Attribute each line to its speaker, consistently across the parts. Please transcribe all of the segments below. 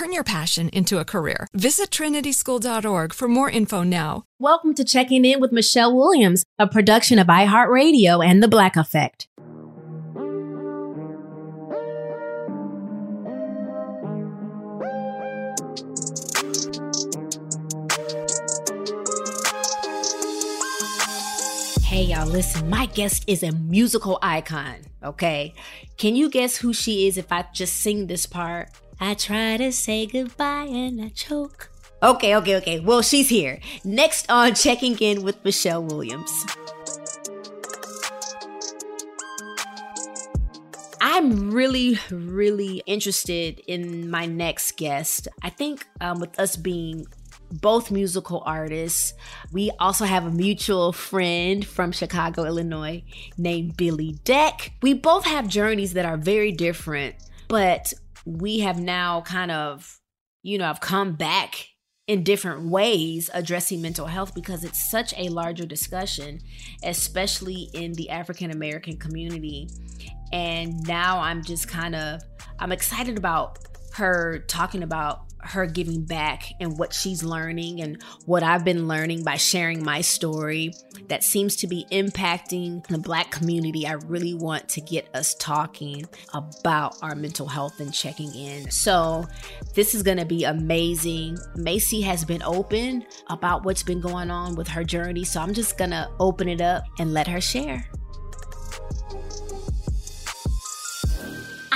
Speaker 1: Turn your passion into a career. Visit trinityschool.org for more info now.
Speaker 2: Welcome to Checking In with Michelle Williams, a production of iHeartRadio and The Black Effect. Hey, y'all, listen, my guest is a musical icon, okay? Can you guess who she is if I just sing this part? I try to say goodbye and I choke. Okay, okay, okay. Well, she's here. Next on Checking In with Michelle Williams. I'm really, really interested in my next guest. I think um, with us being both musical artists. We also have a mutual friend from Chicago, Illinois, named Billy Deck. We both have journeys that are very different, but we have now kind of, you know, I've come back in different ways addressing mental health because it's such a larger discussion, especially in the African American community. And now I'm just kind of I'm excited about her talking about her giving back and what she's learning and what I've been learning by sharing my story that seems to be impacting the Black community. I really want to get us talking about our mental health and checking in. So, this is going to be amazing. Macy has been open about what's been going on with her journey. So, I'm just going to open it up and let her share.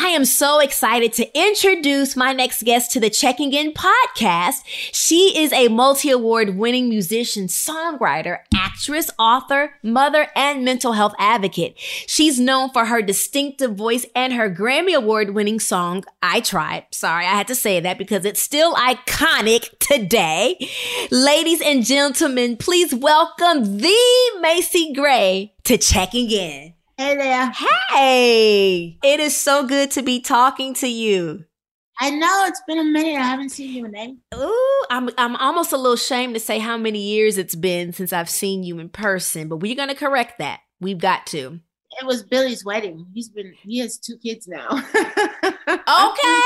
Speaker 2: I am so excited to introduce my next guest to the Checking In podcast. She is a multi award winning musician, songwriter, actress, author, mother, and mental health advocate. She's known for her distinctive voice and her Grammy award winning song, I Tried. Sorry, I had to say that because it's still iconic today. Ladies and gentlemen, please welcome the Macy Gray to Checking In.
Speaker 3: Hey there.
Speaker 2: Hey, it is so good to be talking to you.
Speaker 3: I know it's been a minute. I haven't seen you in a
Speaker 2: Ooh, I'm I'm almost a little ashamed to say how many years it's been since I've seen you in person, but we're gonna correct that. We've got to.
Speaker 3: It was Billy's wedding. He's been he has two kids now.
Speaker 2: okay.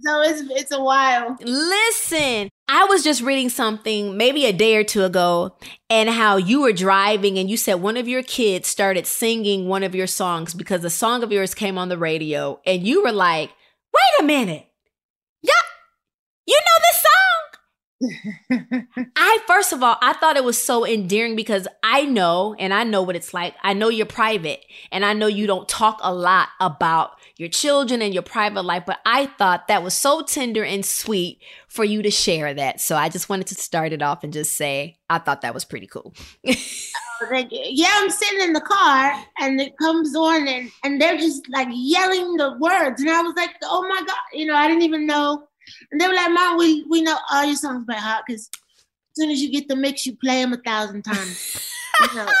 Speaker 3: So it's it's a while.
Speaker 2: Listen, I was just reading something maybe a day or two ago, and how you were driving and you said one of your kids started singing one of your songs because a song of yours came on the radio, and you were like, "Wait a minute, yeah, you know this song?" I first of all, I thought it was so endearing because I know and I know what it's like. I know you're private and I know you don't talk a lot about your children and your private life, but I thought that was so tender and sweet for you to share that. So I just wanted to start it off and just say I thought that was pretty cool.
Speaker 3: Yeah, I'm sitting in the car and it comes on and, and they're just like yelling the words. And I was like, oh my God, you know, I didn't even know. And they were like, Mom, we, we know all your songs by heart because as soon as you get the mix, you play them a thousand times. you know?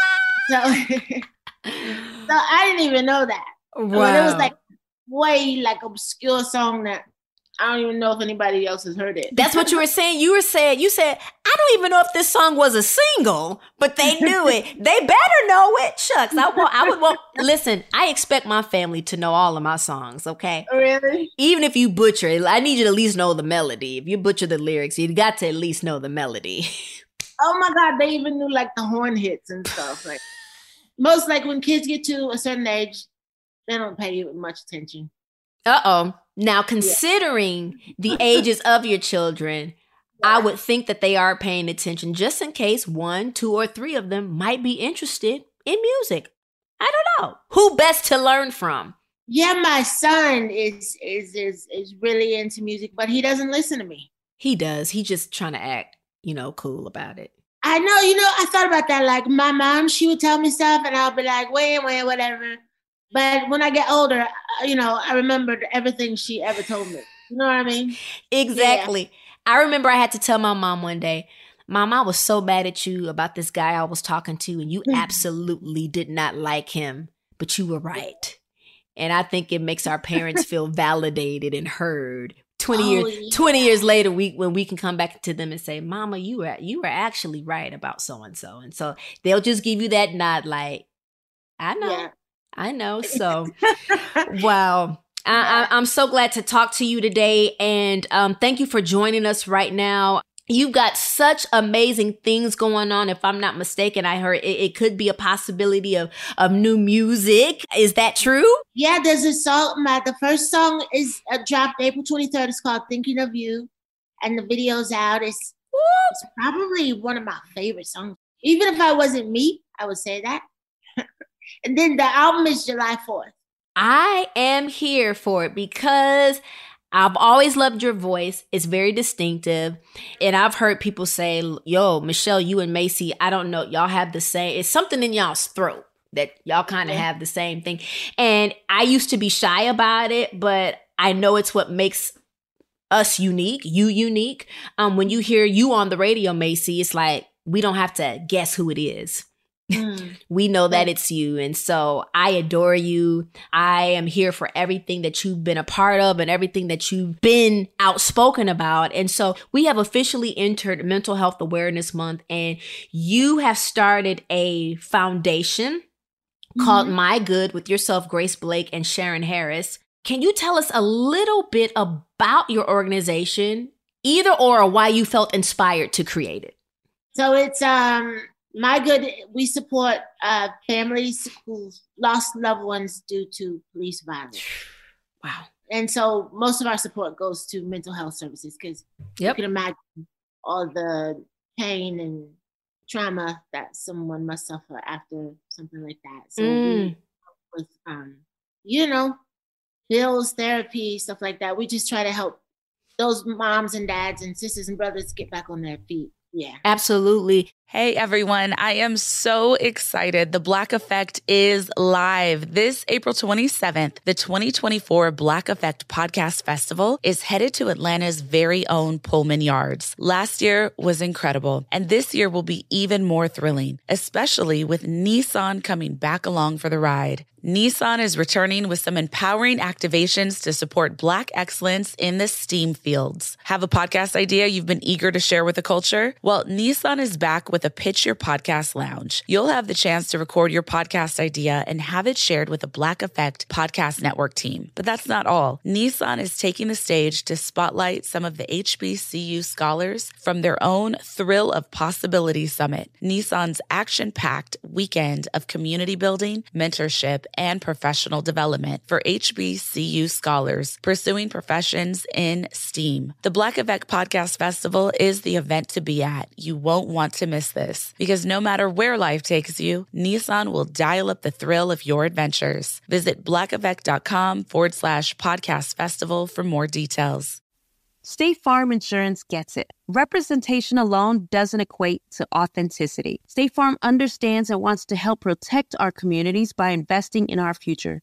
Speaker 3: So, so I didn't even know that.
Speaker 2: Wow.
Speaker 3: But it was like way like obscure song that I don't even know if anybody else has heard it.
Speaker 2: That's what you were saying. You were saying, you said, I don't even know if this song was a single, but they knew it. They better know it. Shucks. I want, I would want, listen, I expect my family to know all of my songs, okay?
Speaker 3: Really?
Speaker 2: Even if you butcher it, I need you to at least know the melody. If you butcher the lyrics, you got to at least know the melody.
Speaker 3: Oh my God, they even knew like the horn hits and stuff. Like most like when kids get to a certain age, they don't pay you much attention.
Speaker 2: Uh oh. Now, considering the ages of your children, I would think that they are paying attention just in case one, two, or three of them might be interested in music. I don't know. Who best to learn from?
Speaker 3: Yeah, my son is is is is really into music, but he doesn't listen to me.
Speaker 2: He does. He just trying to act, you know, cool about it.
Speaker 3: I know, you know, I thought about that. Like my mom, she would tell me stuff, and I'll be like, wait, wait, whatever. But when I get older, uh, you know, I remembered everything she ever told me. You know what I mean?
Speaker 2: Exactly. I remember I had to tell my mom one day, Mom, I was so mad at you about this guy I was talking to, and you absolutely did not like him, but you were right. And I think it makes our parents feel validated and heard. 20
Speaker 3: Oh,
Speaker 2: years
Speaker 3: yeah.
Speaker 2: 20 years later we when we can come back to them and say mama you were you were actually right about so and so and so they'll just give you that nod like i know
Speaker 3: Yeah.
Speaker 2: I know so wow I, I, I'm so glad to talk to you today, and um, thank you for joining us right now. You've got such amazing things going on. If I'm not mistaken, I heard it, it could be a possibility of of new music. Is that true?
Speaker 3: Yeah, there's a song. My the first song is uh, dropped April 23rd. It's called "Thinking of You," and the video's out. It's, it's probably one of my favorite songs. Even if I wasn't me, I would say that. and then the album is July 4th.
Speaker 2: I am here for it because I've always loved your voice. It's very distinctive. And I've heard people say, yo, Michelle, you and Macy, I don't know, y'all have the same, it's something in y'all's throat that y'all kind of
Speaker 3: Yeah.
Speaker 2: have the same thing. And I used to be shy about it, but I know it's what makes us unique, you unique. Um, when you hear you on the radio, Macy, it's like we don't have to guess who it is
Speaker 3: Mm.
Speaker 2: we know that it's you. And so I adore you. I am here for everything that you've been a part of and everything that you've been outspoken about. And so we have officially entered Mental Health Awareness Month, and you have started a foundation called My Good with yourself, Grace Blake, and Sharon Harris. Can you tell us a little bit about your organization, either or why you felt inspired to create it?
Speaker 3: So it's um my good. We support uh, families who lost loved ones due to police violence,
Speaker 2: Wow.
Speaker 3: and so most of our support goes to mental health services because you can imagine all the pain and trauma that someone must suffer after something like that. So
Speaker 2: Mm.
Speaker 3: with um, you know, bills, therapy, stuff like that. We just try to help those moms and dads and sisters and brothers get back on their feet. Yeah.
Speaker 2: Absolutely.
Speaker 4: Hey everyone, I am so excited. The Black Effect is live. This April 27th, the 2024 Black Effect Podcast Festival is headed to Atlanta's very own Pullman Yards. Last year was incredible, and this year will be even more thrilling, especially with Nissan coming back along for the ride. Nissan is returning with some empowering activations to support Black excellence in the STEAM fields. Have a podcast idea you've been eager to share with the culture? Well, Nissan is back with a Pitch Your Podcast Lounge. You'll have the chance to record your podcast idea and have it shared with the Black Effect Podcast Network team. But that's not all. Nissan is taking the stage to spotlight some of the HBCU scholars from their own Thrill of Possibility Summit, Nissan's action packed weekend of community building, mentorship, and professional development for HBCU scholars pursuing professions in STEAM. The Black Effect Podcast Festival is the event to be at. You won't want to miss this because no matter where life takes you, Nissan will dial up the thrill of your adventures. Visit blackeffect.com forward slash podcast festival for more details.
Speaker 5: State Farm Insurance gets it. Representation alone doesn't equate to authenticity. State Farm understands and wants to help protect our communities by investing in our future,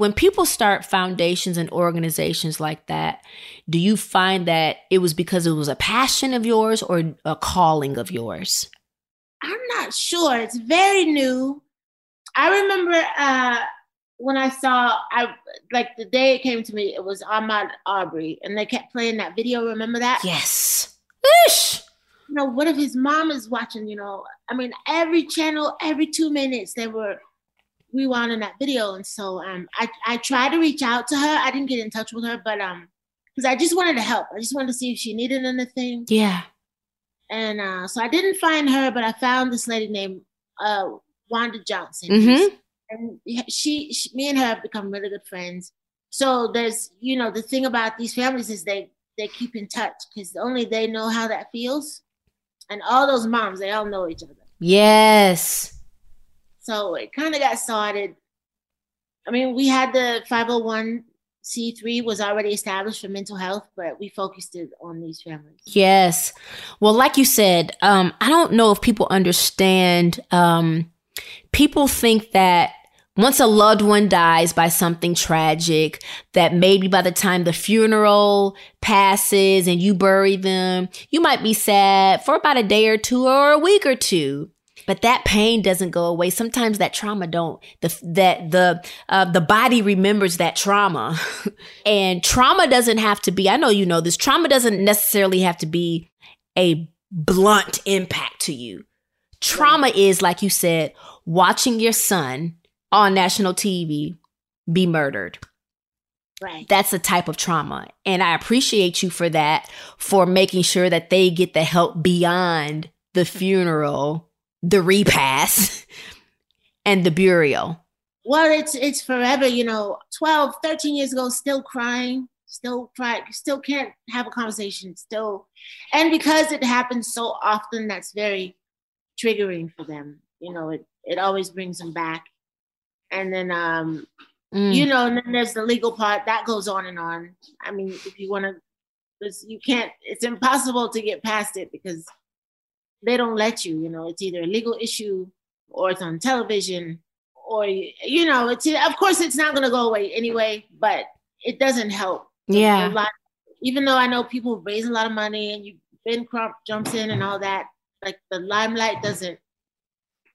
Speaker 2: When people start foundations and organizations like that, do you find that it was because it was a passion of yours or a calling of yours?
Speaker 3: I'm not sure. It's very new. I remember uh, when I saw, I like the day it came to me, it was Ahmaud Arbery, and they kept playing that video. Remember that?
Speaker 2: Yes. Ish
Speaker 3: you know, what if his mom is watching? You know, I mean, every channel, every two minutes, they were rewinding that video, and so um, I I tried to reach out to her. I didn't get in touch with her, but um, because I just wanted to help. I just wanted to see if she needed anything.
Speaker 2: Yeah.
Speaker 3: And uh, so I didn't find her, but I found this lady named uh, Wanda Johnson.
Speaker 2: Mm-hmm.
Speaker 3: And she, she, me and her have become really good friends. So there's, you know, the thing about these families is they they keep in touch because only they know how that feels and all those moms, they all know each other.
Speaker 2: Yes.
Speaker 3: So it kind of got started. I mean, we had the 501c3 was already established for mental health, but we focused it on these families.
Speaker 2: Yes. Well, like you said, um, I don't know if people understand. Um, people think that once a loved one dies by something tragic, that maybe by the time the funeral passes and you bury them, you might be sad for about a day or two or a week or two. But that pain doesn't go away. Sometimes that trauma don't. The that the uh, the body remembers that trauma, and trauma doesn't have to be. I know you know this. Trauma doesn't necessarily have to be a blunt impact to you. Trauma is, like you said, watching your son on national TV be murdered.
Speaker 3: Right.
Speaker 2: That's a type of trauma. And I appreciate you for that, for making sure that they get the help beyond the funeral, the repass and the burial.
Speaker 3: Well, it's it's forever, you know, 12, 13 years ago, still crying, still crying, still can't have a conversation, still. And because it happens so often, that's very triggering for them. You know, it, it always brings them back and then um mm. you know and then there's the legal part that goes on and on i mean if you want to you can't it's impossible to get past it because they don't let you you know it's either a legal issue or it's on television or you know it's of course it's not going to go away anyway but it doesn't help
Speaker 2: yeah
Speaker 3: lot, even though i know people raise a lot of money and you ben crump jumps in and all that like the limelight doesn't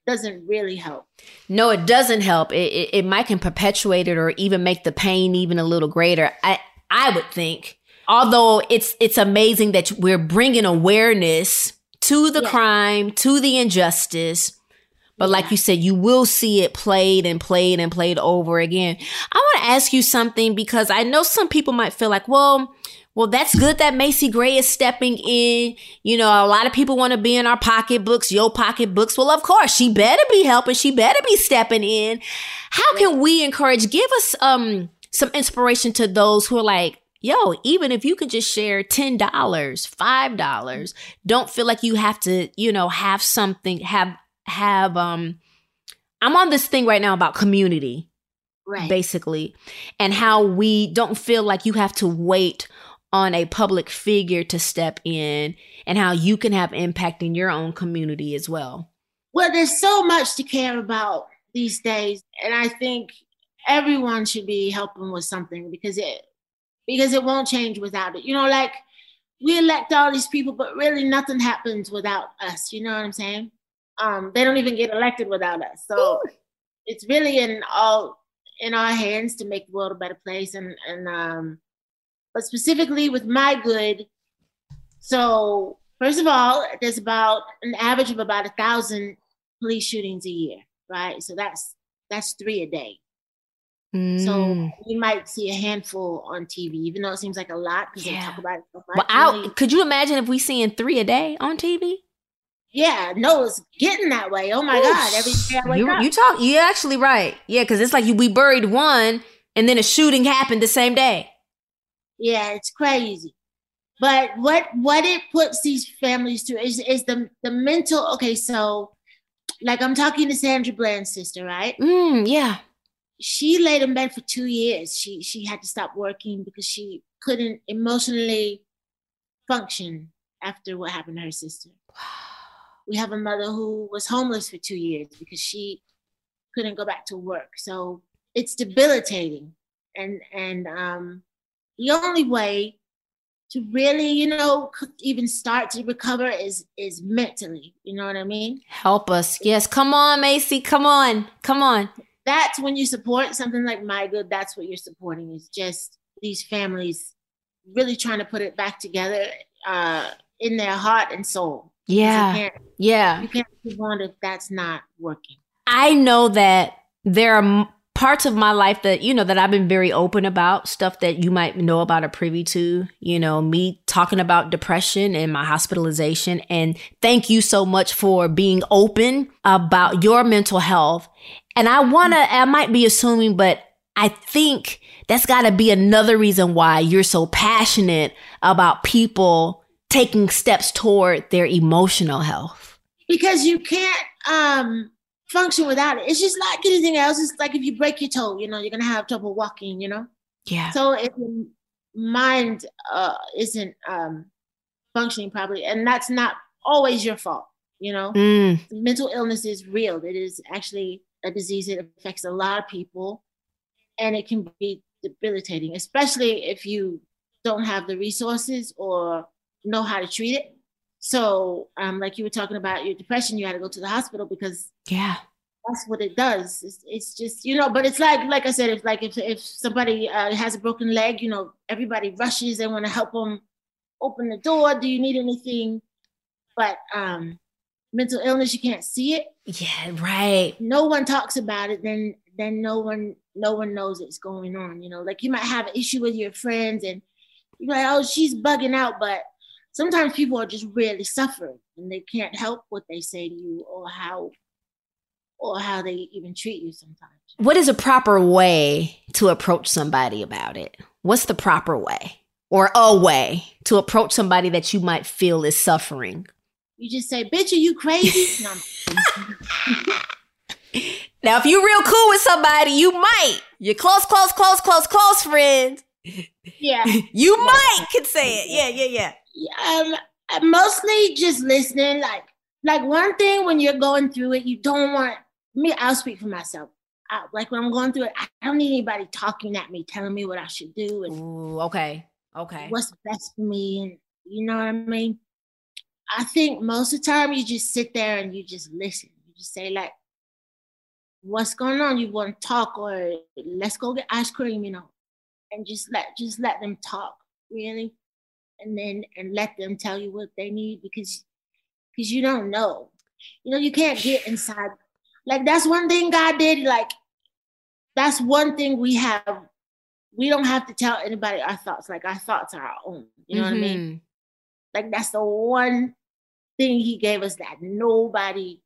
Speaker 3: doesn't really help.
Speaker 2: No, it doesn't help. It, it, it might can perpetuate it or even make the pain even a little greater. I I would think. Although it's it's amazing that we're bringing awareness to the yeah. crime, to the injustice. But yeah. like you said, you will see it played and played and played over again. I want to ask you something because I know some people might feel like, well, well, that's good that Macy Gray is stepping in. You know, a lot of people want to be in our pocketbooks, your pocketbooks. Well, of course, she better be helping. She better be stepping in. How can we encourage? Give us um some inspiration to those who are like, yo, even if you can just share $10, $5, don't feel like you have to, you know, have something, have, have, um, I'm on this thing right now about community,
Speaker 3: Right.
Speaker 2: basically, and how we don't feel like you have to wait on a public figure to step in and how you can have impact in your own community as well.
Speaker 3: Well, there's so much to care about these days, and I think everyone should be helping with something because it because it won't change without it. You know, like we elect all these people, but really nothing happens without us. You know what I'm saying? Um, they don't even get elected without us. So it's really in all in our hands to make the world a better place. And and um, but specifically with my good. So first of all, there's about an average of about a thousand police shootings a year, right? So that's that's three a day.
Speaker 2: Mm.
Speaker 3: So you might see a handful on TV, even though it seems like a lot because they talk about it so much.
Speaker 2: well, I, could you imagine if we seeing three a day on TV?
Speaker 3: yeah, no, it's getting that way. Oh my God, every day I wake
Speaker 2: you,
Speaker 3: up.
Speaker 2: you talk. You're actually right. Yeah, because it's like you, we buried one, and then a shooting happened the same day.
Speaker 3: Yeah, it's crazy. But what what it puts these families through is is the the mental. Okay, so like I'm talking to Sandra Bland's sister, right?
Speaker 2: Mm, yeah.
Speaker 3: She laid in bed for two years. She she had to stop working because she couldn't emotionally function after what happened to her sister. We have a mother who was homeless for two years because she couldn't go back to work. So it's debilitating. And and um the only way to really, you know, even start to recover is is mentally. You know what I mean?
Speaker 2: Help us. Yes. Come on, Macy. Come on. Come on.
Speaker 3: That's when you support something like My Good. That's what you're supporting is just these families really trying to put it back together uh, in their heart and soul
Speaker 2: Yeah.
Speaker 3: You
Speaker 2: Yeah.
Speaker 3: you can't move on if that's not working.
Speaker 2: I know that there are parts of my life that, you know, that I've been very open about, stuff that you might know about or privy to, you know, me talking about depression and my hospitalization. And thank you so much for being open about your mental health. And I want to, I might be assuming, but I think that's got to be another reason why you're so passionate about people taking steps toward their emotional health.
Speaker 3: because you can't um function without it. It's just like anything else. It's like if you break your toe, you know, you're gonna have trouble walking, you know.
Speaker 2: Yeah.
Speaker 3: So if your mind uh isn't um functioning properly, and that's not always your fault, you know.
Speaker 2: Mm.
Speaker 3: Mental illness is real. It is actually a disease that affects a lot of people, and it can be debilitating, especially if you don't have the resources or know how to treat it. So, um, like you were talking about your depression, you had to go to the hospital because
Speaker 2: Yeah.
Speaker 3: that's what it does. It's, it's just you know, but it's like like I said, if like if if somebody uh, has a broken leg, you know, everybody rushes. They want to help them open the door. Do you need anything? But um, mental illness, you can't see it.
Speaker 2: Yeah, right.
Speaker 3: No one talks about it. Then then no one no one knows it's going on. You know, like you might have an issue with your friends, and you're like, oh, she's bugging out, but sometimes people are just really suffering and they can't help what they say to you or how or how they even treat you sometimes.
Speaker 2: What is a proper way to approach somebody about it? What's the proper way or a way to approach somebody that you might feel is suffering?
Speaker 3: You just say, bitch, are you crazy? No,
Speaker 2: Now, if you're real cool with somebody, you might. You're close, close, close, close, close friends.
Speaker 3: yeah.
Speaker 2: You might could say it. Yeah, yeah, yeah.
Speaker 3: Um mostly just listening like like one thing when you're going through it you don't want me i'll speak for myself. I, like when i'm going through it i don't need anybody talking at me telling me what i should do and
Speaker 2: Ooh, okay. Okay.
Speaker 3: what's best for me and you know what i mean? I think most of the time you just sit there and you just listen. You just say like what's going on? You want to talk or let's go get ice cream you know? And just let just let them talk really and then and let them tell you what they need because because you don't know you know you can't get inside like that's one thing god did like that's one thing we have we don't have to tell anybody our thoughts. Like our thoughts are our own. You know mm-hmm. what I mean? Mm-hmm. Like that's the one thing he gave us that nobody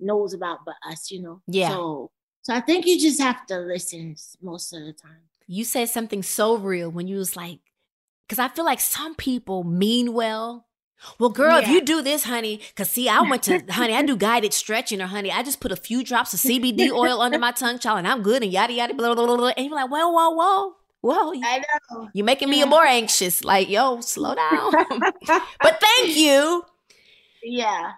Speaker 3: knows about but us, you know?
Speaker 2: Yeah.
Speaker 3: So so I think you just have to listen most of the time.
Speaker 2: You said something so real when you was like, because I feel like some people mean well. Well, girl, yeah. if you do this, honey, because see, I went to, honey, I do guided stretching, or honey, I just put a few drops of CBD oil under my tongue, child, and I'm good, and yada, yada, blah, blah, blah, blah. And you're like, whoa, whoa, whoa. Whoa,
Speaker 3: I know.
Speaker 2: You're making me more anxious. Like, yo, slow down. but thank you.
Speaker 3: Yeah.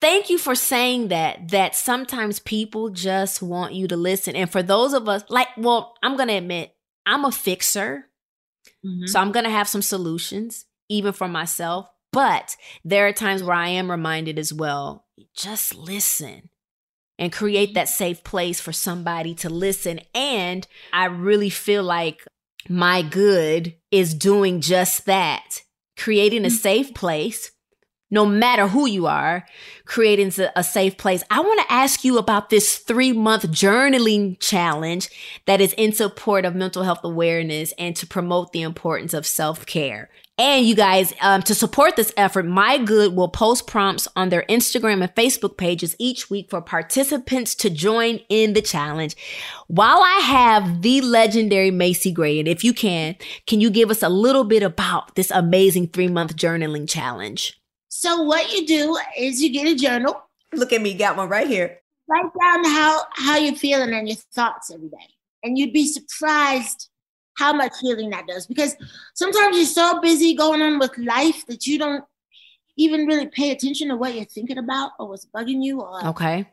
Speaker 2: Thank you for saying that, that sometimes people just want you to listen. And for those of us, like, well, I'm to admit, I'm a fixer. Mm-hmm. So I'm going to have some solutions, even for myself. But there are times where I am reminded as well just listen and create that safe place for somebody to listen. And I really feel like my good is doing just that creating a mm-hmm. safe place no matter who you are, creating a safe place. I want to ask you about this three month journaling challenge that is in support of mental health awareness and to promote the importance of self care. And you guys, um, to support this effort, My Good will post prompts on their Instagram and Facebook pages each week for participants to join in the challenge. While I have the legendary Macy Gray, and if you can, can you give us a little bit about this amazing three month journaling challenge?
Speaker 3: So what you do is you get a journal.
Speaker 2: Look at me, got one right here.
Speaker 3: Write down how how you're feeling and your thoughts every day, and you'd be surprised how much healing that does. Because sometimes you're so busy going on with life that you don't even really pay attention to what you're thinking about or what's bugging you. Or
Speaker 2: okay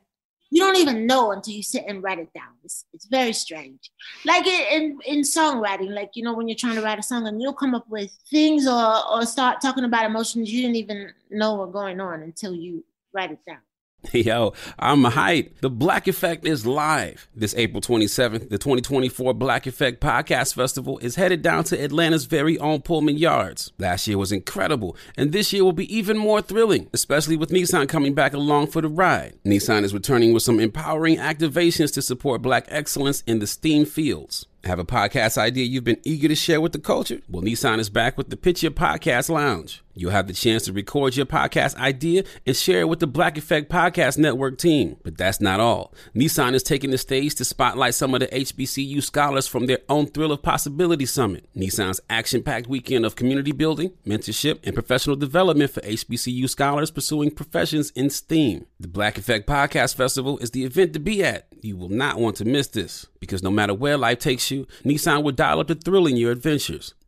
Speaker 3: you don't even know until you sit and write it down. It's, it's very strange. Like in, in songwriting, like, you know, when you're trying to write a song and you'll come up with things or, or start talking about emotions you didn't even know were going on until you write it down.
Speaker 6: Yo, I'm hype. The Black Effect is live. This April 27th, the 2024 Black Effect Podcast Festival is headed down to Atlanta's very own Pullman Yards. Last year was incredible, and this year will be even more thrilling, especially with Nissan coming back along for the ride. Nissan is returning with some empowering activations to support black excellence in the STEAM fields. Have a podcast idea you've been eager to share with the culture? Well, Nissan is back with the Pitch Your Podcast Lounge. You'll have the chance to record your podcast idea and share it with the Black Effect Podcast Network team. But that's not all. Nissan is taking the stage to spotlight some of the HBCU scholars from their own Thrill of Possibility Summit. Nissan's action packed weekend of community building, mentorship, and professional development for HBCU scholars pursuing professions in STEAM. The Black Effect Podcast Festival is the event to be at. You will not want to miss this because no matter where life takes you, Nissan will dial up the thrill in your adventures.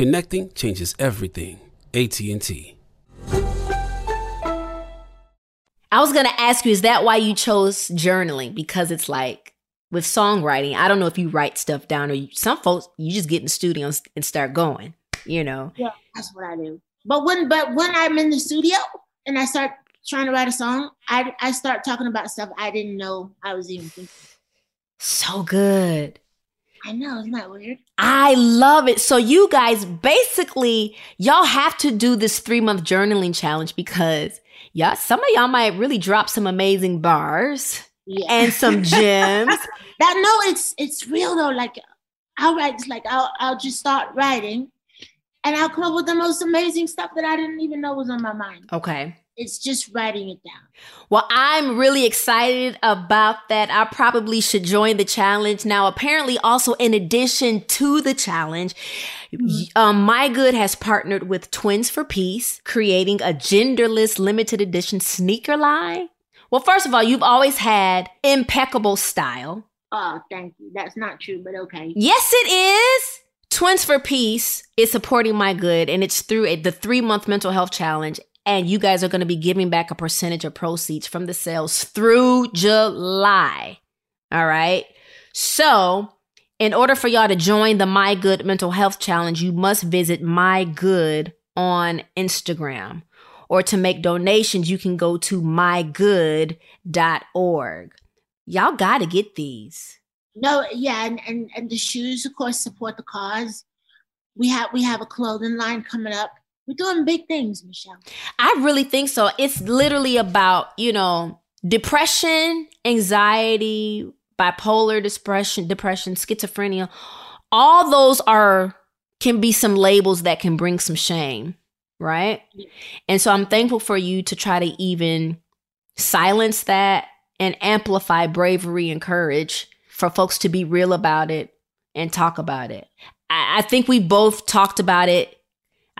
Speaker 6: Connecting changes everything. AT&T.
Speaker 2: I was going to ask you is that why you chose journaling because it's like with songwriting, I don't know if you write stuff down or you, some folks you just get in the studio and start going, you know.
Speaker 3: Yeah, that's what I do. But when but when I'm in the studio and I start trying to write a song, I I start talking about stuff I didn't know I was even thinking.
Speaker 2: So good.
Speaker 3: I know, isn't that weird?
Speaker 2: I love it. So you guys basically y'all have to do this 3-month journaling challenge because yeah, some of y'all might really drop some amazing bars
Speaker 3: Yeah.
Speaker 2: and some gems.
Speaker 3: that no, it's it's real though. Like I'll write like I'll I'll just start writing and I'll come up with the most amazing stuff that I didn't even know was on my mind.
Speaker 2: okay.
Speaker 3: It's just writing it down.
Speaker 2: Well, I'm really excited about that. I probably should join the challenge. Now, apparently, also in addition to the challenge, um, My Good has partnered with Twins for Peace, creating a genderless limited edition sneaker line. Well, first of all, you've always had impeccable style.
Speaker 3: Oh, thank you. That's not true, but okay.
Speaker 2: Yes, it is. Twins for Peace is supporting My Good, and it's through a, the three month mental health challenge. And you guys are going to be giving back a percentage of proceeds from the sales through July. All right. So, in order for y'all to join the My Good Mental Health Challenge, you must visit My Good on Instagram. Or to make donations, you can go to mygood.org. Y'all got to get these.
Speaker 3: No, yeah, and, and and the shoes, of course, support the cause. We have we have a clothing line coming up. We're doing big things, Michelle.
Speaker 2: I really think so. It's literally about, you know, depression, anxiety, bipolar depression, depression, schizophrenia. All those are can be some labels that can bring some shame, right? And so I'm thankful for you to try to even silence that and amplify bravery and courage for folks to be real about it and talk about it. I, I think we both talked about it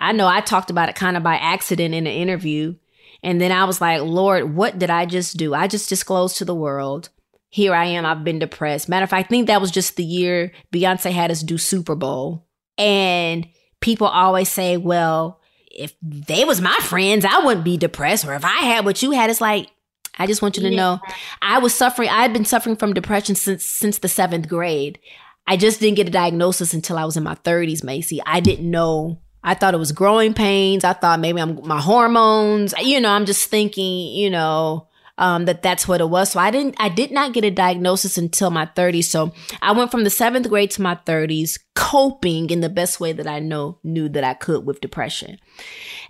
Speaker 2: I know I talked about it kind of by accident in an interview. And then I was like, Lord, what did I just do? I just disclosed to the world. Here I am. I've been depressed. Matter of fact, I think that was just the year Beyonce had us do Super Bowl. And people always say, well, if they was my friends, I wouldn't be depressed. Or if I had what you had, it's like, I just want you to
Speaker 3: Yeah.
Speaker 2: know I was suffering. I had been suffering from depression since since the seventh grade. I just didn't get a diagnosis until I was in my 30s, Macy. I didn't know. I thought it was growing pains. I thought maybe I'm my hormones. You know, I'm just thinking, you know, um, that that's what it was. So I didn't. I did not get a diagnosis until my 30s. So I went from the seventh grade to my 30s, coping in the best way that I know knew that I could with depression.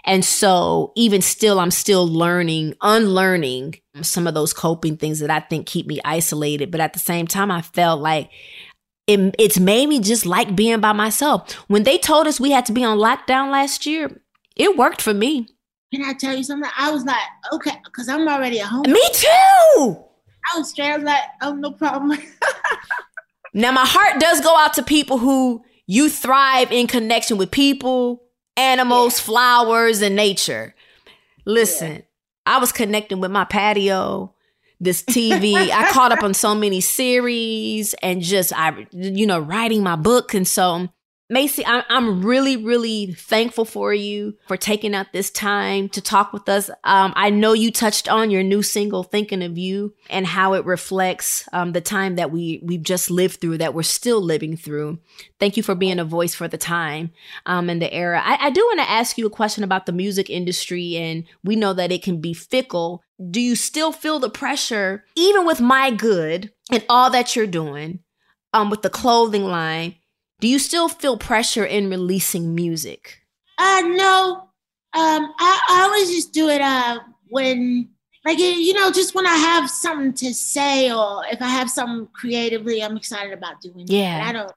Speaker 2: And so even still, I'm still learning, unlearning some of those coping things that I think keep me isolated. But at the same time, I felt like it, it's made me just like being by myself. When they told us we had to be on lockdown last year, it worked for me.
Speaker 3: Can I tell you something? I was like, okay, because I'm already at home.
Speaker 2: Me too.
Speaker 3: I was straight. I was like, oh, no problem.
Speaker 2: Now, my heart does go out to people who you thrive in connection with people, animals, flowers, and nature. Listen, I was connecting with my patio, this TV. I caught up on so many series and just I, you know, writing my book. And so, Macy, I, I'm really, really thankful for you for taking out this time to talk with us. Um, I know you touched on your new single, "Thinking of You," and how it reflects um, the time that we we've just lived through, that we're still living through. Thank you for being a voice for the time um, and the era. I, I do want to ask you a question about the music industry, and we know that it can be fickle. Do you still feel the pressure, even with my good and all that you're doing, um, with the clothing line? Do you still feel pressure in releasing music?
Speaker 3: Uh, no. Um, I, I always just do it uh when, like, you know, just when I have something to say or if I have something creatively I'm excited about doing.
Speaker 2: Yeah.
Speaker 3: But I don't,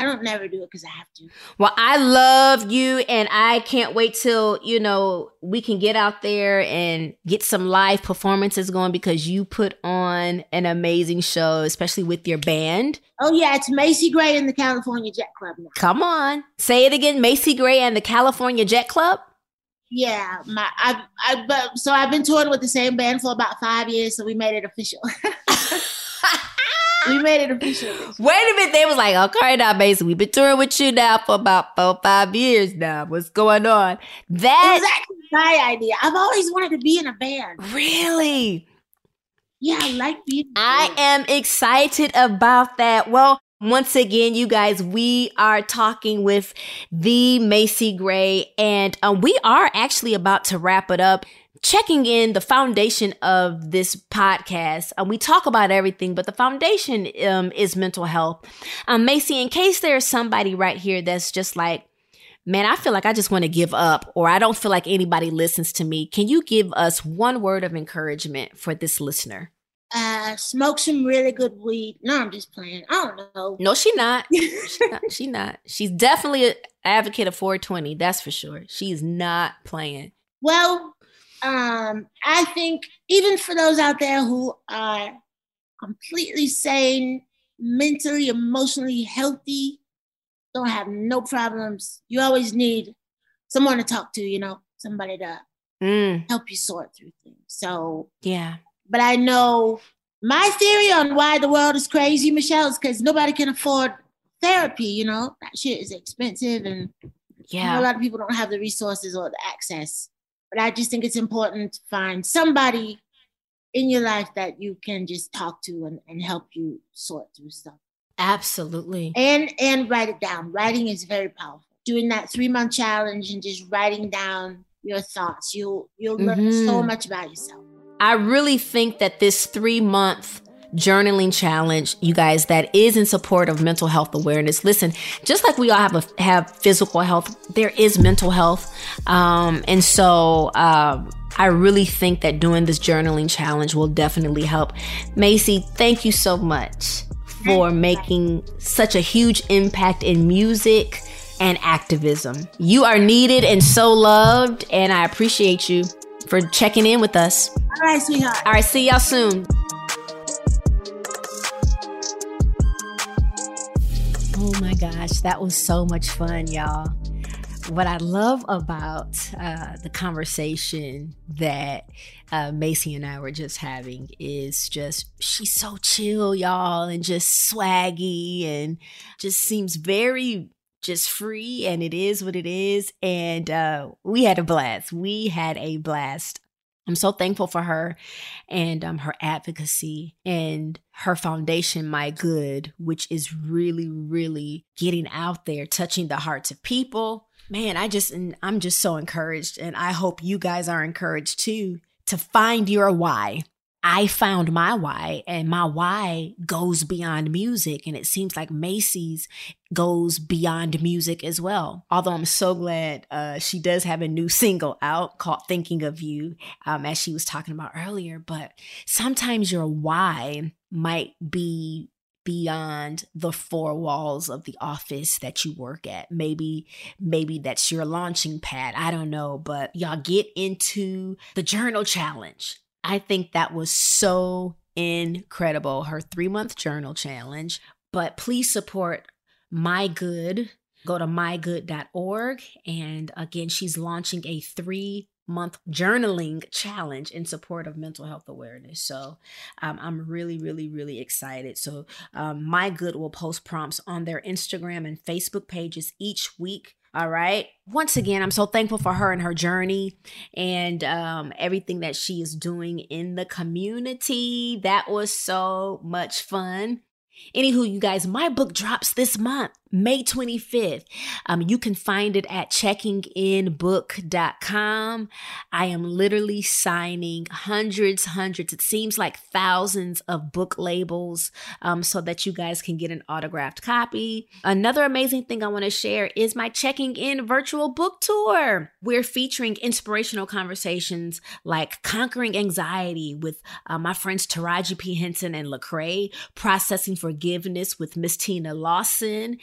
Speaker 3: I don't never do it because I have to.
Speaker 2: Well, I love you and I can't wait till, you know, we can get out there and get some live performances going because you put on an amazing show, especially with your band.
Speaker 3: Oh yeah, it's Macy Gray and the California Jet Club now.
Speaker 2: Come on. Say it again. Macy Gray and the California Jet Club.
Speaker 3: Yeah, my I I but so I've been touring with the same band for about five years, so we made it official. we made it official.
Speaker 2: Wait a minute. They was like, okay, now, Macy, we've been touring with you now for about four, five years now. What's going on? That
Speaker 3: was actually my idea. I've always wanted to be in a band.
Speaker 2: really.
Speaker 3: Yeah, I like being. in a
Speaker 2: I
Speaker 3: band.
Speaker 2: I am excited about that. Well, once again, you guys, we are talking with the Macy Gray, and um, we are actually about to wrap it up. Checking in the foundation of this podcast. Uh, we talk about everything, but the foundation um, is mental health. Um, Macy, in case there's somebody right here that's just like, man, I feel like I just want to give up, or I don't feel like anybody listens to me. Can you give us one word of encouragement for this listener?
Speaker 3: Uh, smoke some really good weed. No, I'm just playing. I don't know.
Speaker 2: No, she not. she not. She not. She's definitely an advocate of 420. That's for sure. She's not playing.
Speaker 3: Well, um, I think even for those out there who are completely sane, mentally, emotionally healthy, don't have no problems, you always need someone to talk to, you know, somebody to
Speaker 2: Mm,
Speaker 3: help you sort through things. So,
Speaker 2: yeah.
Speaker 3: but I know my theory on why the world is crazy, Michelle, is because nobody can afford therapy, you know, that shit is expensive and know a lot of people don't have the resources or the access. But I just think it's important to find somebody in your life that you can just talk to and, and help you sort through stuff.
Speaker 2: Absolutely.
Speaker 3: And and write it down. Writing is very powerful. Doing that three month challenge and just writing down your thoughts. You'll you'll learn so
Speaker 2: Mhm.
Speaker 3: much about yourself.
Speaker 2: I really think that this three month journaling challenge, you guys, that is in support of mental health awareness. Listen, just like we all have a, have physical health, there is mental health, um, and so um, I really think that doing this journaling challenge will definitely help. Macy, thank you so much for making such a huge impact in music and activism. You are needed and so loved, and I appreciate you for checking in with us.
Speaker 3: All right, sweetheart.
Speaker 2: All right, see y'all soon. Gosh, that was so much fun, y'all. What I love about uh, the conversation that uh, Macy and I were just having is just she's so chill, y'all, and just swaggy and just seems very just free and it is what it is and uh we had a blast we had a blast i'm so thankful for her and um her advocacy and her foundation my good which is really really getting out there touching the hearts of people. Man i just i'm just so encouraged and i hope you guys are encouraged too to find your why I found my why, and my why goes beyond music. And it seems like Macy's goes beyond music as well. Although I'm so glad uh, she does have a new single out called Thinking of You, um, as she was talking about earlier. But sometimes your why might be beyond the four walls of the office that you work at maybe maybe that's your launching pad i don't know but y'all get into the journal challenge I think that was so incredible. Her three month journal challenge. But please support My Good. Go to mygood.org. And again, she's launching a three month journaling challenge in support of mental health awareness. So um, I'm really, really, really excited. So um, My Good will post prompts on their Instagram and Facebook pages each week. All right. Once again, I'm so thankful for her and her journey and um, everything that she is doing in the community. That was so much fun. Anywho, you guys, my book drops this month, May 25th. Um, you can find it at checkinginbook.com. I am literally signing hundreds, hundreds, it seems like thousands of book labels um, so that you guys can get an autographed copy. Another amazing thing I want to share is my Checking In virtual book tour. We're featuring inspirational conversations like conquering anxiety with uh, my friends Taraji P. Henson and Lecrae, processing forgiveness with Miss Tina Lawson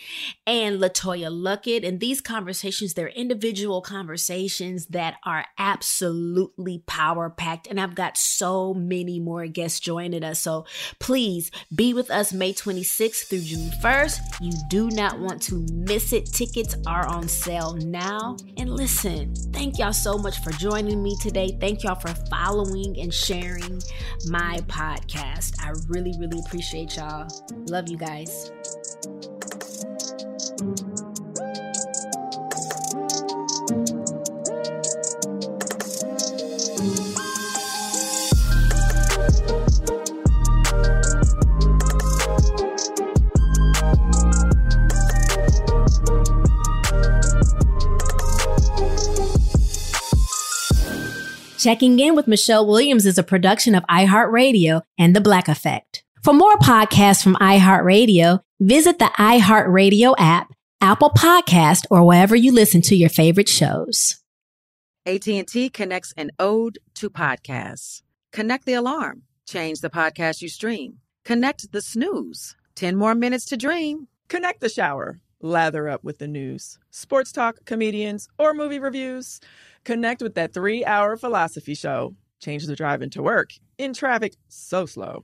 Speaker 2: and LeToya Luckett. And these conversations, they're individual conversations that are absolutely power packed. And I've got so many more guests joining us. So please be with us May 26th through June 1st. You do not want to miss it. Tickets are on sale now. And listen, thank y'all so much for joining me today. Thank y'all for following and sharing my podcast. I really, really appreciate y'all. Love you guys. Checking In with Michelle Williams is a production of iHeartRadio and The Black Effect. For more podcasts from iHeartRadio, visit the iHeartRadio app, Apple Podcast, or wherever you listen to your favorite shows.
Speaker 7: AT&T connects an ode to podcasts. Connect the alarm. Change the podcast you stream. Connect the snooze. 10 more minutes to dream.
Speaker 8: Connect the shower. Lather up with the news, sports talk, comedians, or movie reviews. Connect with that three hour philosophy show. Change the drive into work in traffic so slow.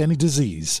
Speaker 9: any disease.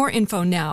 Speaker 1: more info now